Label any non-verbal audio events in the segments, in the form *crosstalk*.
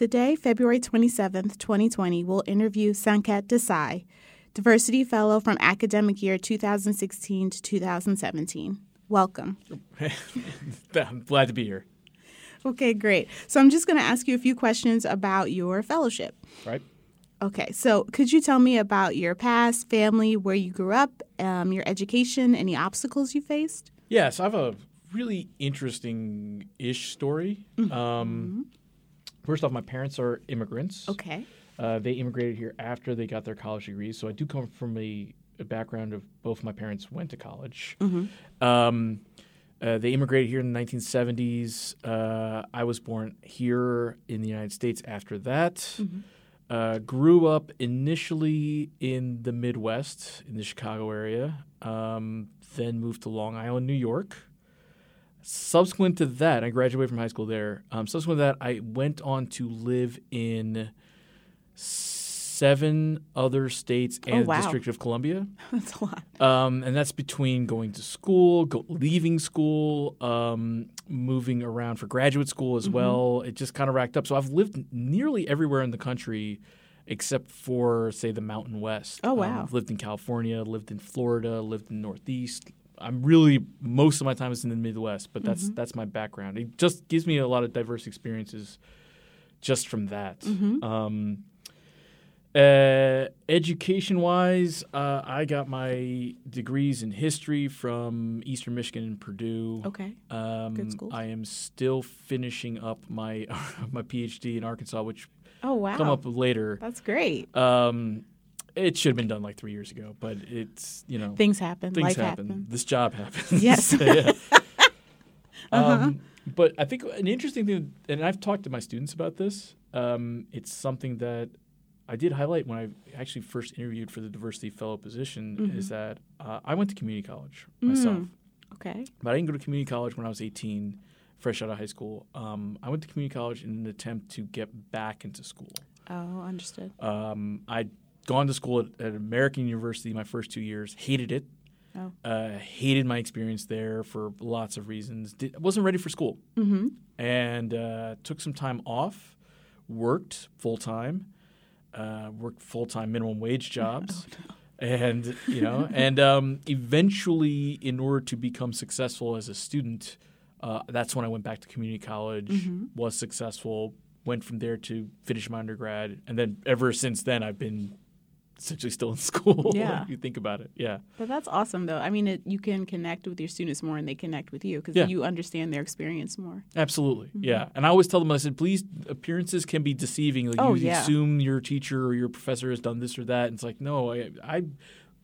Today, February 27th, 2020, we'll interview Sanket Desai, Diversity Fellow from academic year 2016 to 2017. Welcome. I'm *laughs* glad to be here. Okay, great. So I'm just going to ask you a few questions about your fellowship. Right. Okay, so could you tell me about your past, family, where you grew up, um, your education, any obstacles you faced? Yes, I have a really interesting ish story. Mm-hmm. Um, first off, my parents are immigrants. Okay. Uh, they immigrated here after they got their college degrees, so I do come from a, a background of both my parents went to college. Mm-hmm. Um, uh, they immigrated here in the 1970s. Uh, I was born here in the United States after that. Mm-hmm. Uh, grew up initially in the Midwest, in the Chicago area, um, then moved to Long Island, New York. Subsequent to that, I graduated from high school there. Um, subsequent to that, I went on to live in seven other states and Oh, wow. the District of Columbia. *laughs* That's a lot. Um, and that's between going to school, go, leaving school, um, moving around for graduate school Mm-hmm. as well. It just kind of racked up. So I've lived nearly everywhere in the country except for, say, the Mountain West. Oh, Um, wow. I've lived in California, lived in Florida, lived in Northeast. I'm really most of my time is in the Midwest, but that's Mm-hmm. that's my background. It just gives me a lot of diverse experiences just from that. Mm-hmm. Um, uh, education wise, uh, I got my degrees in history from Eastern Michigan and Purdue. Okay. Um, Good schools. I am still finishing up my *laughs* my PhD in Arkansas, which Oh, wow. come up later. That's great. Um, it should have been done like three years ago, but it's you know Things happen. things Life happen. happens. This job happens. Yes. *laughs* Yeah. *laughs* Uh-huh. um, but I think an interesting thing, and I've talked to my students about this. Um, it's something that I did highlight when I actually first interviewed for the diversity fellow position. Mm-hmm. Is that uh, I went to community college myself, Mm. Okay. but I didn't go to community college when I was 18, fresh out of high school. Um, I went to community college in an attempt to get back into school. Oh, understood. Um, I'd gone to school at, at American University my first two years, hated it. Oh. Uh, hated my experience there for lots of reasons. Did, wasn't ready for school, Mm-hmm. and uh, took some time off. Worked full time, uh, worked full time minimum wage *laughs* jobs, and you know, *laughs* and um, eventually, in order to become successful as a student, uh, that's when I went back to community college. Mm-hmm. Was successful. Went from there to finish my undergrad, and then ever since then, I've been essentially still in *laughs* school. *laughs* Yeah. you think about it, yeah. But that's awesome, though. I mean, it, you can connect with your students more, and they connect with you because Yeah. you understand their experience more. Absolutely, Mm-hmm. yeah. And I always tell them, I said, please, appearances can be deceiving. Like Oh, you yeah. assume your teacher or your professor has done this or that. And it's like, no, I, I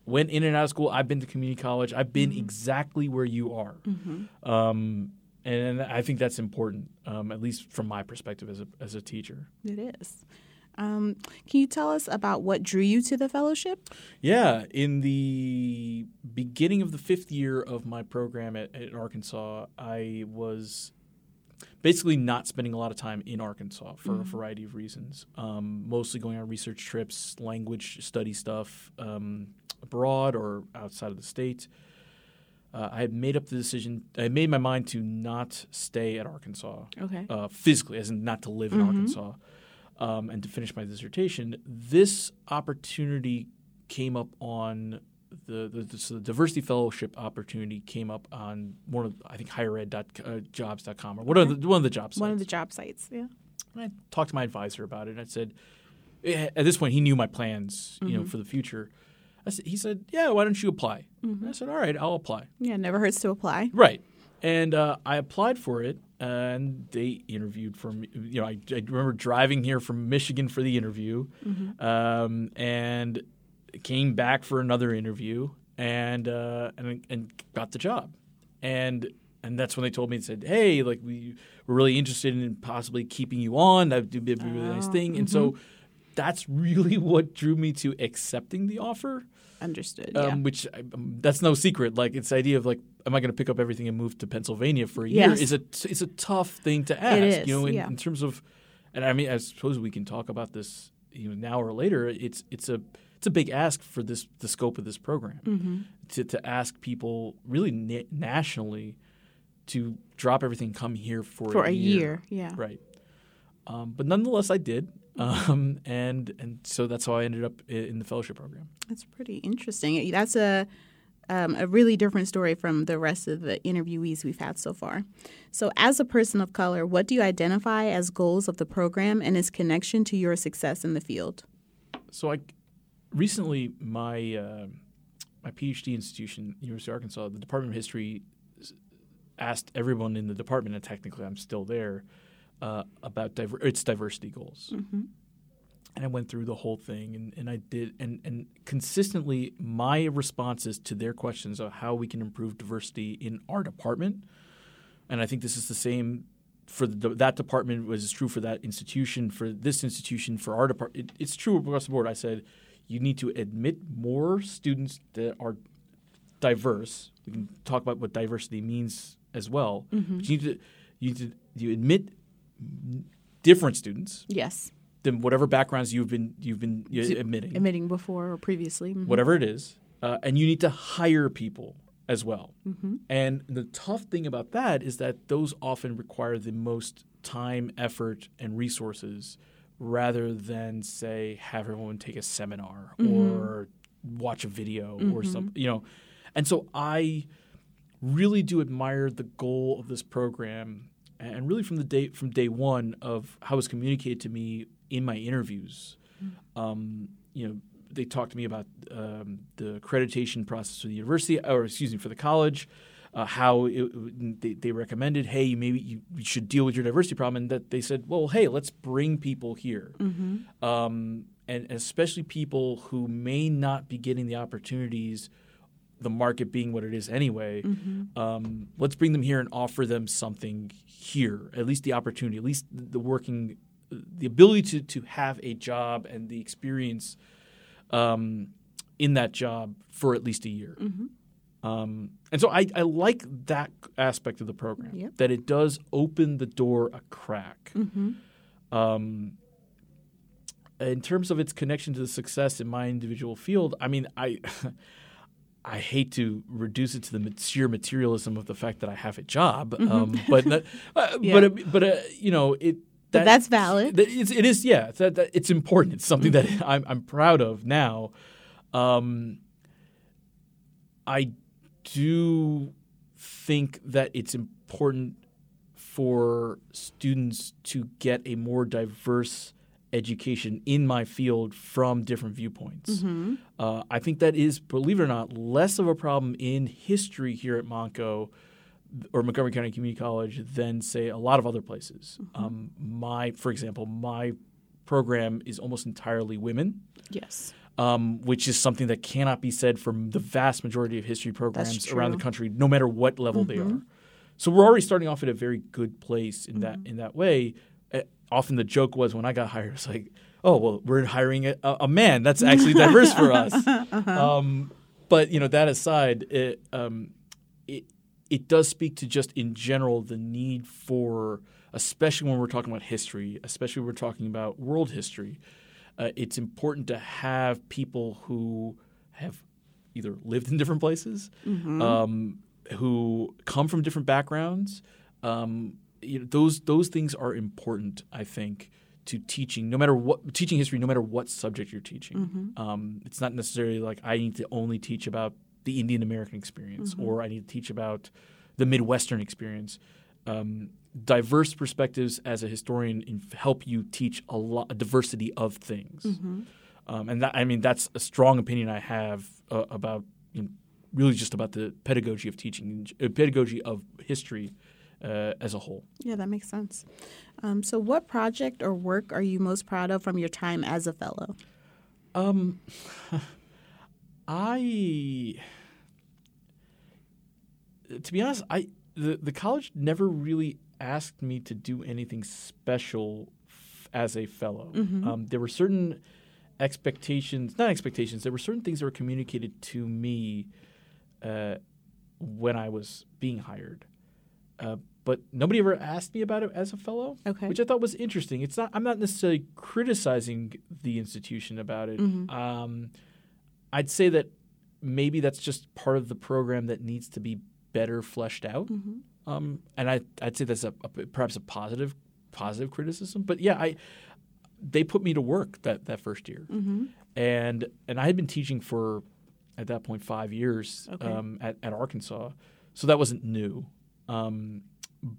went in and out of school. I've been to community college. I've been Mm-hmm. exactly where you are. Um, and I think that's important, um, at least from my perspective as a as a teacher. It is. Um, can you tell us about what drew you to the fellowship? Yeah, in the beginning of the fifth year of my program at, at Arkansas, I was basically not spending a lot of time in Arkansas for a variety of reasons. Um, mostly going on research trips, language study stuff um, abroad or outside of the state. Uh, I had made up the decision. I had made my mind to not stay at Arkansas Okay. uh, physically, as in not to live in Arkansas, um, and to finish my dissertation. This opportunity came up on the the, the, so the diversity fellowship opportunity came up on one of I think higheredjobs.com or one of the one of the job sites. One of the job sites. Yeah. And I talked to my advisor about it, and I said, eh, at this point, he knew my plans, you know, for the future. I said, he said, "Yeah, why don't you apply?" I said, "All right, I'll apply." Yeah. Never hurts to apply. Right. And uh, I applied for it, and they interviewed for me. You know, I, I remember driving here from Michigan for the interview, um, and came back for another interview, and uh, and and got the job, and and that's when they told me and said, "Hey, like we were really interested in possibly keeping you on. That would be a really nice thing." And so that's really *laughs* what drew me to accepting the offer Understood. um, yeah. which I- um, that's no secret. Like it's the idea of like, am I going to pick up everything and move to Pennsylvania for a Yes. year? Is a is a tough thing to ask. is, you know, in, yeah. in terms of, and I mean, I suppose we can talk about this, you know, now or later. It's it's a it's a big ask for this the scope of this program Mm-hmm. to to ask people really na- nationally to drop everything, come here for, For a year. Yeah. right? Um, but nonetheless, I did, um, and and so that's how I ended up in the fellowship program. That's pretty interesting. That's a um, a really different story from the rest of the interviewees we've had so far. So, as a person of color, what do you identify as goals of the program and its connection to your success in the field? So I recently my uh, my PhD institution, University of Arkansas, the Department of History, asked everyone in the department, and technically I'm still there, uh, about diver- its diversity goals. And I went through the whole thing, and, and I did, and, and consistently my responses to their questions of how we can improve diversity in our department, and I think this is the same for the, that department was true for that institution, for this institution, for our department. It, it's true across the board. I said you need to admit more students that are diverse. We can talk about what diversity means as well. But you need to you need to you admit different students Yes, than whatever backgrounds you've been you've been uh, admitting, admitting before or previously. Mhm. whatever it is, uh, and you need to hire people as well. And the tough thing about that is that those often require the most time, effort, and resources, rather than say have everyone take a seminar or watch a video or some you know. And so I really do admire the goal of this program and really from the day from day one of how it was communicated to me in my interviews um, you know they talked to me about um, the accreditation process for the university or excuse me for the college uh, how it, they, they recommended hey maybe you, you should deal with your diversity problem and that they said well hey let's bring people here. Um, and especially people who may not be getting the opportunities the market being what it is anyway, um, let's bring them here and offer them something here, at least the opportunity, at least the working, the ability to, to have a job and the experience um, in that job for at least a year. Um, and so I, I like that aspect of the program, Yep. that it does open the door a crack. Um, in terms of its connection to the success in my individual field, I mean, I *laughs* I hate to reduce it to the sheer materialism of the fact that I have a job, um, but that- *laughs* uh, Yeah. but uh, but uh, you know it. But that's valid. that- it's, it is, yeah. It's, that, that, it's important. It's something that I'm, I'm proud of now. Um, I do think that it's important for students to get a more diverse education in my field from different viewpoints. Uh, I think that is, believe it or not, less of a problem in history here at MontCo or Montgomery County Community College than, say, a lot of other places. Um, my, for example, my program is almost entirely women Yes. um, which is something that cannot be said for the vast majority of history programs around the country, no matter what level they are. So we're already starting off at a very good place in that in that way. Often the joke was when I got hired, it's like, oh well, we're hiring a, a man. That's actually diverse for us. *laughs* Um, but you know that aside, it, um, it it does speak to just in general the need for, especially when we're talking about history, especially when we're talking about world history, uh, it's important to have people who have either lived in different places, um, who come from different backgrounds. Um, you know, those those things are important, I think, to teaching. No matter what teaching history, no matter what subject you're teaching, um, it's not necessarily like I need to only teach about the Indian American experience or I need to teach about the Midwestern experience. Um, diverse perspectives as a historian help you teach a lot a diversity of things. Um, and that, I mean that's a strong opinion I have uh, about you know, really just about the pedagogy of teaching, uh, pedagogy of history uh, as a whole. Yeah, that makes sense. Um, so, what project or work are you most proud of from your time as a fellow? Um, *laughs* I, to be honest, I the the college never really asked me to do anything special f- as a fellow. Um, there were certain expectations, not expectations. There were certain things that were communicated to me uh, when I was being hired. Uh, but nobody ever asked me about it as a fellow, Okay. which I thought was interesting. It's not. I'm not necessarily criticizing the institution about it. Mm-hmm. Um, I'd say that maybe that's just part of the program that needs to be better fleshed out. Mm-hmm. Um, and I, I'd say that's a, a perhaps a positive positive criticism. But yeah, I they put me to work that that first year, Mm-hmm. and and I had been teaching for at that point five years Okay. um, at at Arkansas, so that wasn't new. Um,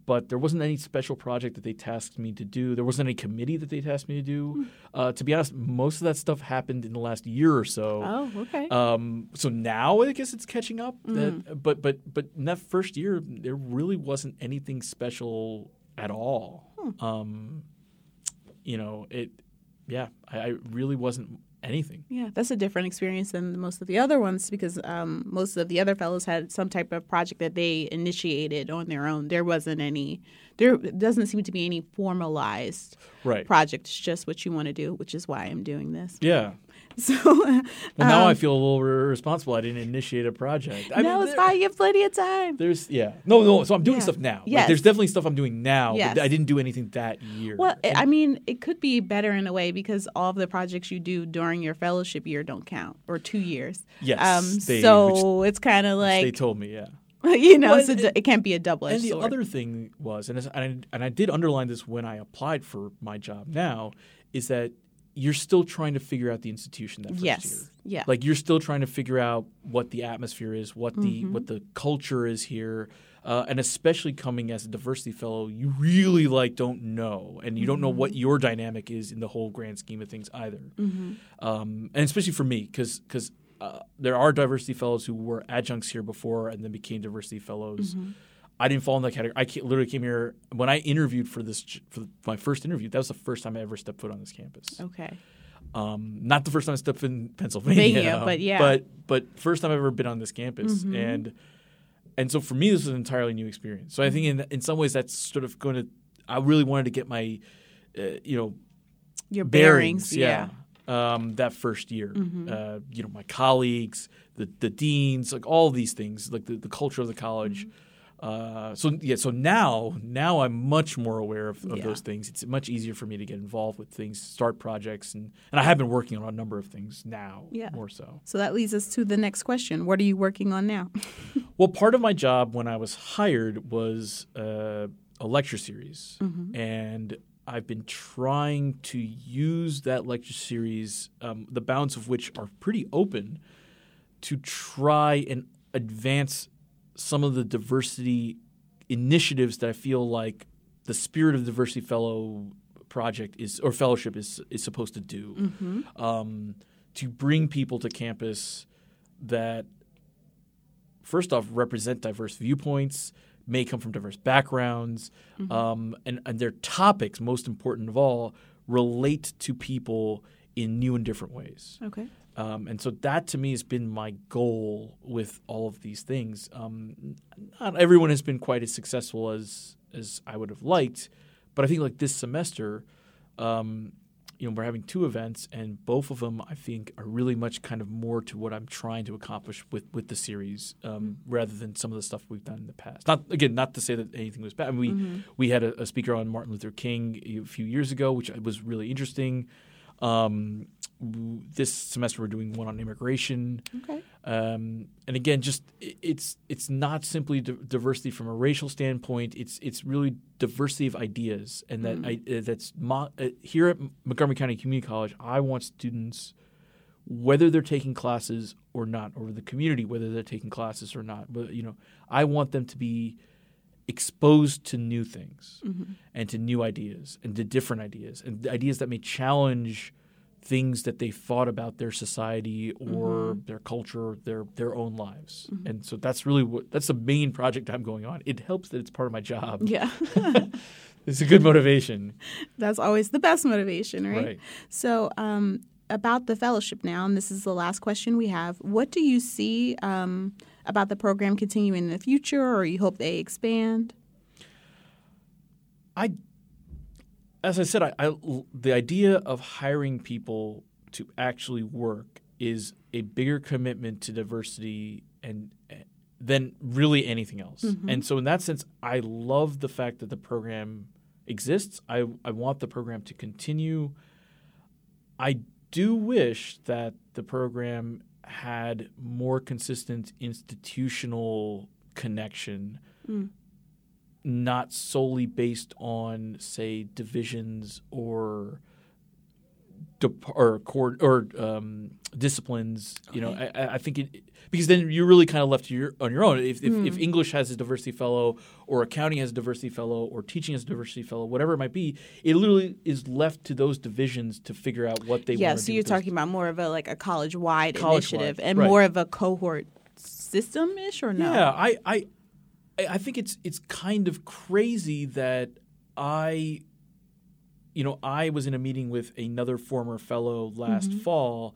but there wasn't any special project that they tasked me to do. There wasn't any committee that they tasked me to do. Hmm. Uh, to be honest, most of that stuff happened in the last year or so. Oh, okay. Um, so now I guess it's catching up. Mm. That, but but but in that first year, there really wasn't anything special at all. Hmm. Um, you know, it. Yeah, I, I really wasn't anything. Yeah, that's a different experience than most of the other ones because um, most of the other fellows had some type of project that they initiated on their own. There wasn't any, there doesn't seem to be any formalized Right. project. It's just what you want to do, which is why I'm doing this. Yeah. *laughs* So, now um, I feel a little responsible. I didn't initiate a project. I no, mean, it's fine. You have plenty of time. There's yeah no no so I'm doing Yeah. stuff now. Like, there's definitely stuff I'm doing now. Yes. But I didn't do anything that year. Well, I I mean, it could be better in a way because all of the projects you do during your fellowship year don't count, or two years. Yes, Um, they- so it's kind of like they told me yeah. *laughs* you know, Well, so and- it can't be a double And the sword. other thing was, and, and I, and I did underline this when I applied for my job now, is that you're still trying to figure out the institution that first yes, year. yeah, Like you're still trying to figure out what the atmosphere is, what the Mm-hmm. what the culture is here, uh, and especially coming as a diversity fellow, you really like don't know, and you don't know what Mm-hmm. your dynamic is in the whole grand scheme of things either. Um, and especially for me, because because uh, there are diversity fellows who were adjuncts here before and then became diversity fellows. Mm-hmm. I didn't fall in that category. I literally came here when I interviewed for this for my first interview. That was the first time I ever stepped foot on this campus. okay. Um, not the first time I stepped in Pennsylvania, Pennsylvania, but yeah. but but first time I've ever been on this campus, Mm-hmm. and and so for me this was an entirely new experience. So I think in in some ways that's sort of going to. I really wanted to get my, uh, you know, Your bearings, bearings, yeah. yeah. Um, that first year, uh, you know, my colleagues, the the deans, like all these things, like the, the culture of the college. Uh, so yeah, so now now I'm much more aware of, of Yeah. those things. It's much easier for me to get involved with things, start projects, and and I have been working on a number of things now, Yeah. more so. So that leads us to the next question. What are you working on now? *laughs* Well, part of my job when I was hired was uh, a lecture series, and I've been trying to use that lecture series, um, the bounds of which are pretty open, to try and advance some of the diversity initiatives that I feel like the Spirit of Diversity Fellow project is or fellowship is is supposed to do. Um, to bring people to campus that first off represent diverse viewpoints may come from diverse backgrounds um, and, and their topics most important of all relate to people in new and different ways. Okay. Um, and so that to me has been my goal with all of these things. Um, not everyone has been quite as successful as as I would have liked, but I think like this semester, um, you know, we're having two events, and both of them I think are really much kind of more to what I'm trying to accomplish with with the series, um, rather than some of the stuff we've done in the past. Not again, not to say that anything was bad. I mean, we we had a, a speaker on Martin Luther King a few years ago, which was really interesting. Um, this semester we're doing one on immigration, Okay. um, and again, just it's it's not simply di- diversity from a racial standpoint. It's it's really diversity of ideas, and that I, uh, that's mo- uh, here at Montgomery County Community College. I want students, whether they're taking classes or not, or the community whether they're taking classes or not. But you know, I want them to be exposed to new things and to new ideas and to different ideas and ideas that may challenge things that they thought about their society or their culture, their their own lives. And so that's really what that's the main project I'm going on. It helps that it's part of my job. Yeah. *laughs* It's a good motivation. *laughs* That's always the best motivation, right? Right. So, um, about the fellowship now, and this is the last question we have. What do you see um, about the program continuing in the future, or you hope they expand? I, as I said, I, I the idea of hiring people to actually work is a bigger commitment to diversity and eh, than really anything else. Mm-hmm. And so, in that sense, I love the fact that the program exists. I I want the program to continue. I do wish that the program had more consistent institutional connection mm. Not solely based on say divisions or dep- or or um, disciplines. You know, I, I think it because then you're really kind of left your, on your own. If, if, Hmm. if English has a diversity fellow, or accounting has a diversity fellow, or teaching has a diversity fellow, whatever it might be, it literally is left to those divisions to figure out what they yeah, so you're talking about more of a like a college wide College-wide, initiative and right. more of a cohort system ish or no? Yeah, I, I, I think it's it's kind of crazy that I, you know, I was in a meeting with another former fellow last Mm-hmm. fall.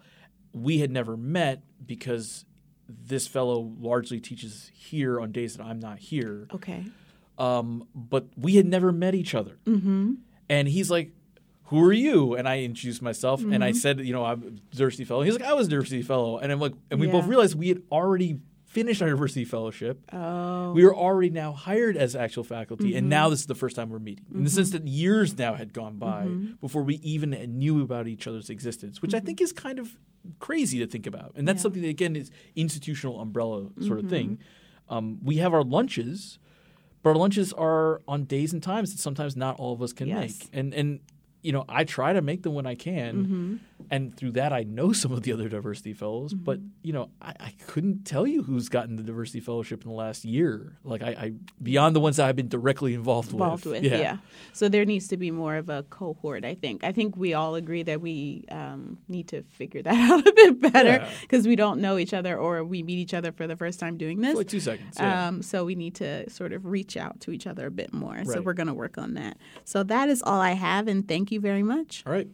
We had never met because this fellow largely teaches here on days that I'm not here. Okay. Um, but we had never met each other. Mm-hmm. And he's like, "Who are you?" And I introduced myself, and Mm-hmm. I said, "You know, I'm a diversity fellow." He's like, "I was a diversity fellow," and I'm like, and we both realized we had already finished our diversity fellowship. Oh. We were already now hired as actual faculty, and Mm-hmm. now this is the first time we're meeting. In the sense that years now had gone by Mm-hmm. before we even knew about each other's existence, which I think is kind of crazy to think about. And that's Yeah. something that again is institutional umbrella sort of thing. Mm-hmm. Um, we have our lunches, but our lunches are on days and times that sometimes not all of us can Yes. make. And and you know, I try to make them when I can, Mm-hmm. and through that, I know some of the other diversity fellows. But Mm-hmm. you know, I, I couldn't tell you who's gotten the diversity fellowship in the last year. Like I, I beyond the ones that I've been directly involved, involved with. with. Yeah. So there needs to be more of a cohort. I think. I think we all agree that we um, need to figure *laughs* that out a bit better Yeah. because we don't know each other or we meet each other for the first time doing this. For like two seconds. Yeah. Um, so we need to sort of reach out to each other a bit more. So we're going to work on that. So that is all I have, and you very much. all right.